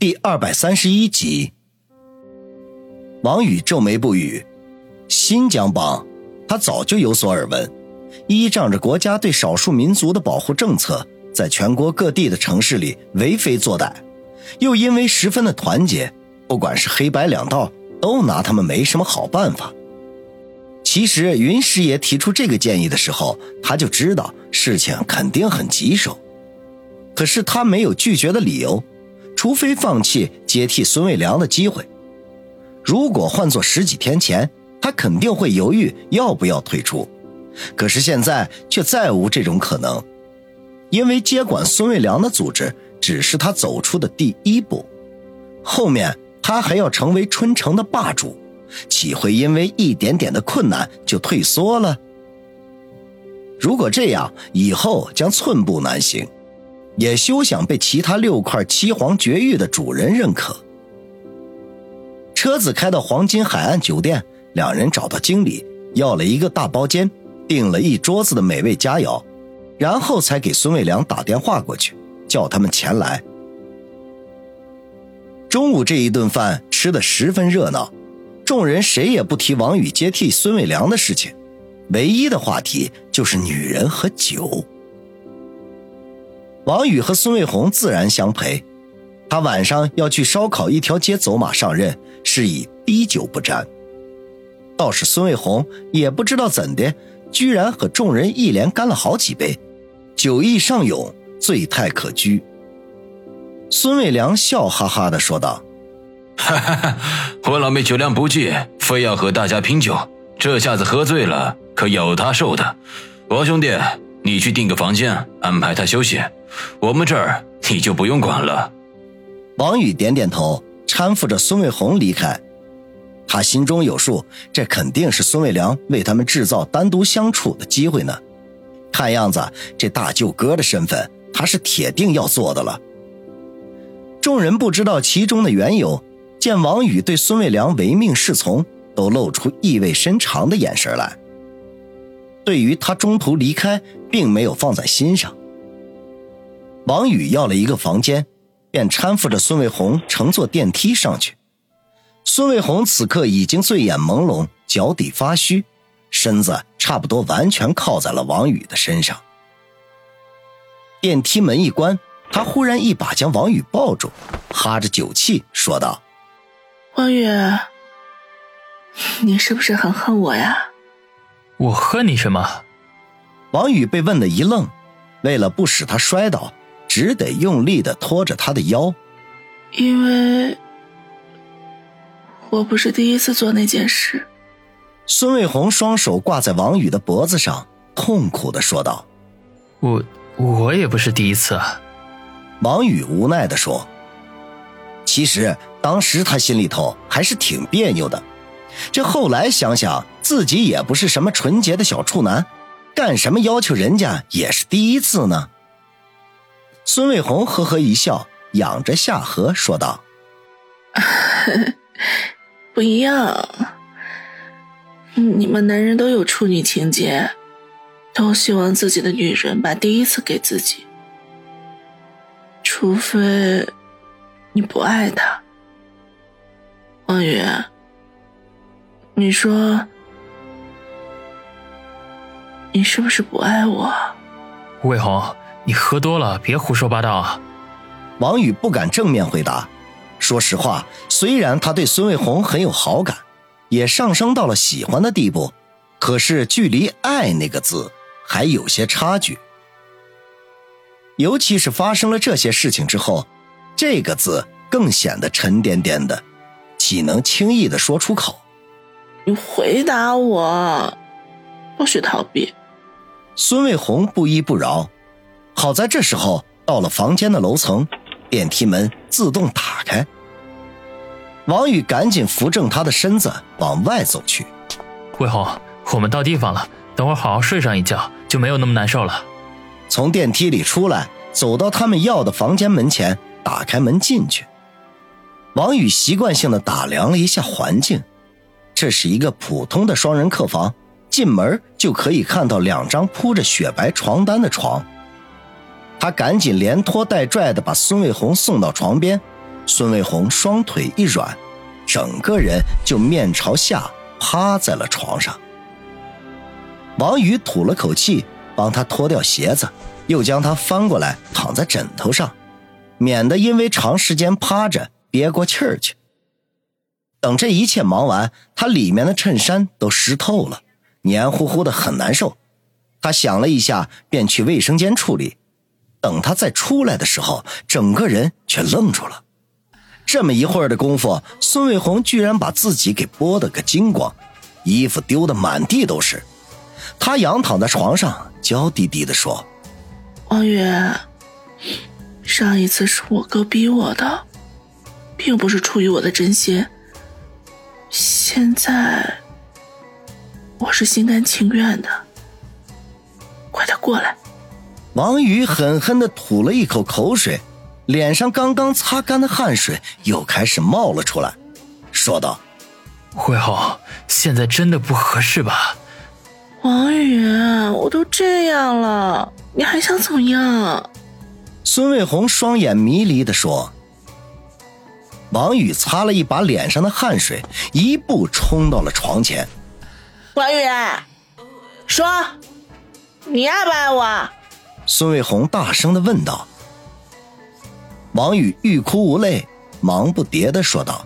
第二百三十一集，王宇皱眉不语。新疆帮，他早就有所耳闻。依仗着国家对少数民族的保护政策，在全国各地的城市里为非作歹，又因为十分的团结，不管是黑白两道，都拿他们没什么好办法。其实云师爷提出这个建议的时候，他就知道事情肯定很棘手，可是他没有拒绝的理由。除非放弃接替孙卫良的机会，如果换做十几天前，他肯定会犹豫要不要退出。可是现在却再无这种可能，因为接管孙卫良的组织只是他走出的第一步，后面他还要成为春城的霸主，岂会因为一点点的困难就退缩了？如果这样，以后将寸步难行。也休想被其他六块七皇绝域的主人认可。车子开到黄金海岸酒店，两人找到经理，要了一个大包间，订了一桌子的美味佳肴，然后才给孙卫良打电话过去，叫他们前来。中午这一顿饭吃得十分热闹，众人谁也不提王宇接替孙卫良的事情，唯一的话题就是女人和酒。王宇和孙卫红自然相陪，他晚上要去烧烤一条街走马上任，是以滴酒不沾。倒是孙卫红也不知道怎的，居然和众人一连干了好几杯，酒意上涌，醉态可掬。孙卫良笑哈哈的说道：“哈哈哈，我老妹酒量不济，非要和大家拼酒，这下子喝醉了，可有他受的。王兄弟，你去订个房间，安排他休息。”我们这儿你就不用管了。王宇点点头，搀扶着孙卫红离开。他心中有数，这肯定是孙卫良为他们制造单独相处的机会呢。看样子，这大舅哥的身份，他是铁定要做的了。众人不知道其中的缘由，见王宇对孙卫良唯命是从，都露出意味深长的眼神来。对于他中途离开，并没有放在心上。王宇要了一个房间，便搀扶着孙卫红乘坐电梯上去。孙卫红此刻已经醉眼朦胧，脚底发虚，身子差不多完全靠在了王宇的身上。电梯门一关，他忽然一把将王宇抱住，哈着酒气说道：“王宇，你是不是很恨我呀？”“我恨你什么？”王宇被问的一愣，为了不使他摔倒。只得用力的拖着他的腰，因为我不是第一次做那件事。孙卫红双手挂在王宇的脖子上，痛苦的说道：“我我也不是第一次啊。”王宇无奈的说：“其实当时他心里头还是挺别扭的，这后来想想，自己也不是什么纯洁的小处男，干什么要求人家也是第一次呢？”孙卫红呵呵一笑，仰着下颌说道：“不一样，你们男人都有处女情节，都希望自己的女人把第一次给自己，除非你不爱她。王宇，你说你是不是不爱我？”卫红。你喝多了，别胡说八道啊！王宇不敢正面回答。说实话，虽然他对孙卫红很有好感，也上升到了喜欢的地步，可是距离“爱”那个字还有些差距。尤其是发生了这些事情之后，这个字更显得沉甸甸的，岂能轻易的说出口？你回答我，不许逃避。孙卫红不依不饶。好在这时候到了房间的楼层，电梯门自动打开。王宇赶紧扶正他的身子往外走去。魏红，我们到地方了，等会儿好好睡上一觉，就没有那么难受了。从电梯里出来，走到他们要的房间门前，打开门进去。王宇习惯性的打量了一下环境，这是一个普通的双人客房，进门就可以看到两张铺着雪白床单的床。他赶紧连拖带拽的把孙卫红送到床边，孙卫红双腿一软，整个人就面朝下趴在了床上。王宇吐了口气，帮他脱掉鞋子，又将他翻过来躺在枕头上，免得因为长时间趴着憋过气儿去。等这一切忙完，他里面的衬衫都湿透了，黏糊糊的，很难受。他想了一下，便去卫生间处理。等他再出来的时候，整个人却愣住了。这么一会儿的功夫，孙卫红居然把自己给剥得个精光，衣服丢得满地都是。他仰躺在床上，娇滴滴地说：“王宇，上一次是我哥逼我的，并不是出于我的真心。现在，我是心甘情愿的。快点过来！”王宇狠狠的吐了一口口水，脸上刚刚擦干的汗水又开始冒了出来，说道：“慧红，现在真的不合适吧？”王宇，我都这样了，你还想怎么样？孙卫红双眼迷离的说。王宇擦了一把脸上的汗水，一步冲到了床前。王宇，说，你爱不爱我？孙卫红大声的问道。王宇欲哭无泪，忙不迭的说道：“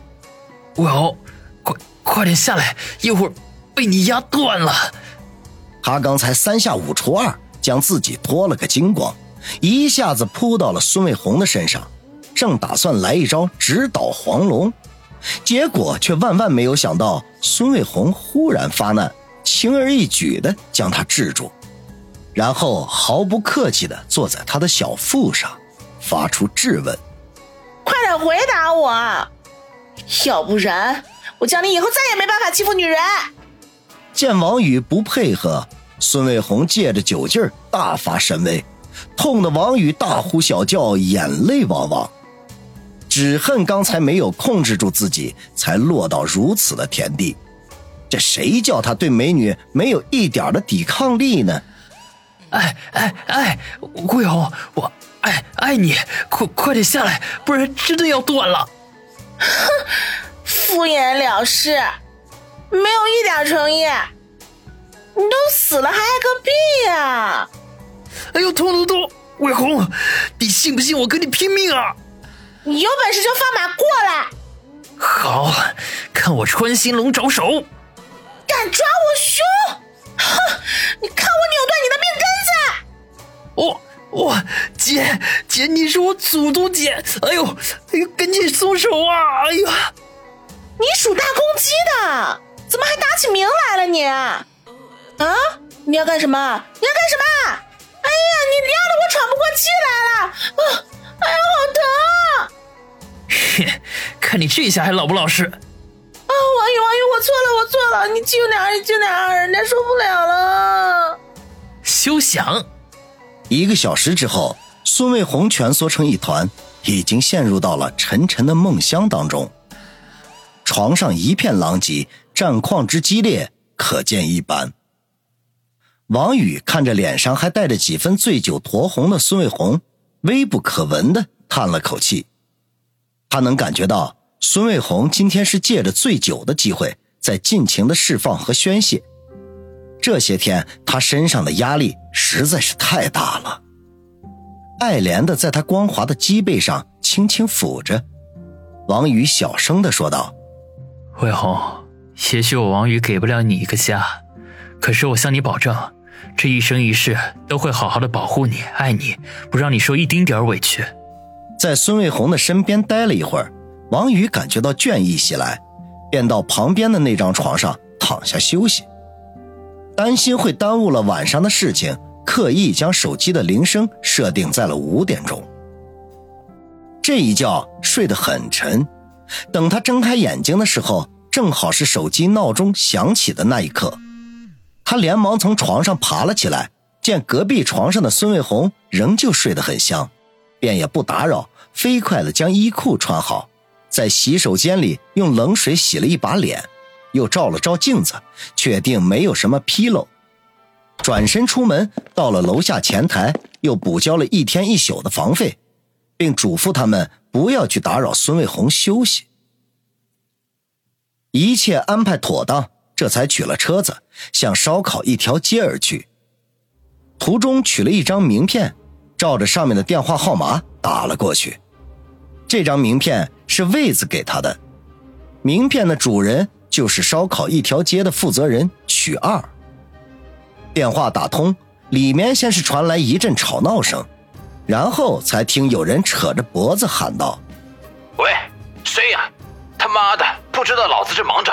卫红，快快点下来，一会儿被你压断了。”他刚才三下五除二将自己脱了个精光，一下子扑到了孙卫红的身上，正打算来一招直捣黄龙，结果却万万没有想到，孙卫红忽然发难，轻而易举的将他制住，然后毫不客气的坐在他的小腹上，发出质问：“快点回答我，要不然我叫你以后再也没办法欺负女人。”见王宇不配合，孙卫红借着酒劲儿大发神威，痛得王宇大呼小叫，眼泪汪汪，只恨刚才没有控制住自己，才落到如此的田地。这谁叫他对美女没有一点的抵抗力呢？哎哎哎，桂红，我爱爱你，快快点下来，不然真的要断了。哼，敷衍了事。没有一点诚意，你都死了还爱个屁呀！哎呦，痛痛痛！魏红，你信不信我跟你拼命啊？你有本事就放马过来！好，看我穿心龙爪手！敢抓我胸？哼！你看我扭断你的命根子！我我姐姐，你是我祖宗姐！哎呦哎呦，赶紧松手啊！哎呦，你属大公鸡的！怎么还打起鸣来了你？啊！你要干什么？你要干什么？哎呀，你压得我喘不过气来了！啊！哎呀，好疼！嘿，看你这下还老不老实？啊，王宇，王宇，我错了，我错了，你轻点儿，你轻点儿，人家受不了了。休想！一个小时之后，孙卫红蜷缩成一团，已经陷入到了沉沉的梦乡当中。床上一片狼藉。战况之激烈，可见一斑。王宇看着脸上还带着几分醉酒酡红的孙卫红，微不可闻的叹了口气。他能感觉到孙卫红今天是借着醉酒的机会，在尽情的释放和宣泄。这些天他身上的压力实在是太大了。爱怜的在他光滑的脊背上轻轻抚着，王宇小声的说道：“魏红。”也许我王宇给不了你一个家，可是我向你保证，这一生一世都会好好的保护你、爱你，不让你受一丁点委屈。在孙卫红的身边待了一会儿，王宇感觉到倦意袭来，便到旁边的那张床上躺下休息。担心会耽误了晚上的事情，刻意将手机的铃声设定在了五点钟。这一觉睡得很沉，等他睁开眼睛的时候。正好是手机闹钟响起的那一刻，他连忙从床上爬了起来，见隔壁床上的孙卫红仍旧睡得很香，便也不打扰，飞快地将衣裤穿好，在洗手间里用冷水洗了一把脸，又照了照镜子，确定没有什么纰漏，转身出门，到了楼下前台，又补交了一天一宿的房费，并嘱咐他们不要去打扰孙卫红休息。一切安排妥当，这才取了车子，向烧烤一条街而去。途中取了一张名片，照着上面的电话号码打了过去。这张名片是魏子给他的，名片的主人就是烧烤一条街的负责人许二。电话打通，里面先是传来一阵吵闹声，然后才听有人扯着脖子喊道：“喂，谁呀？他妈的，不知道老子正忙着，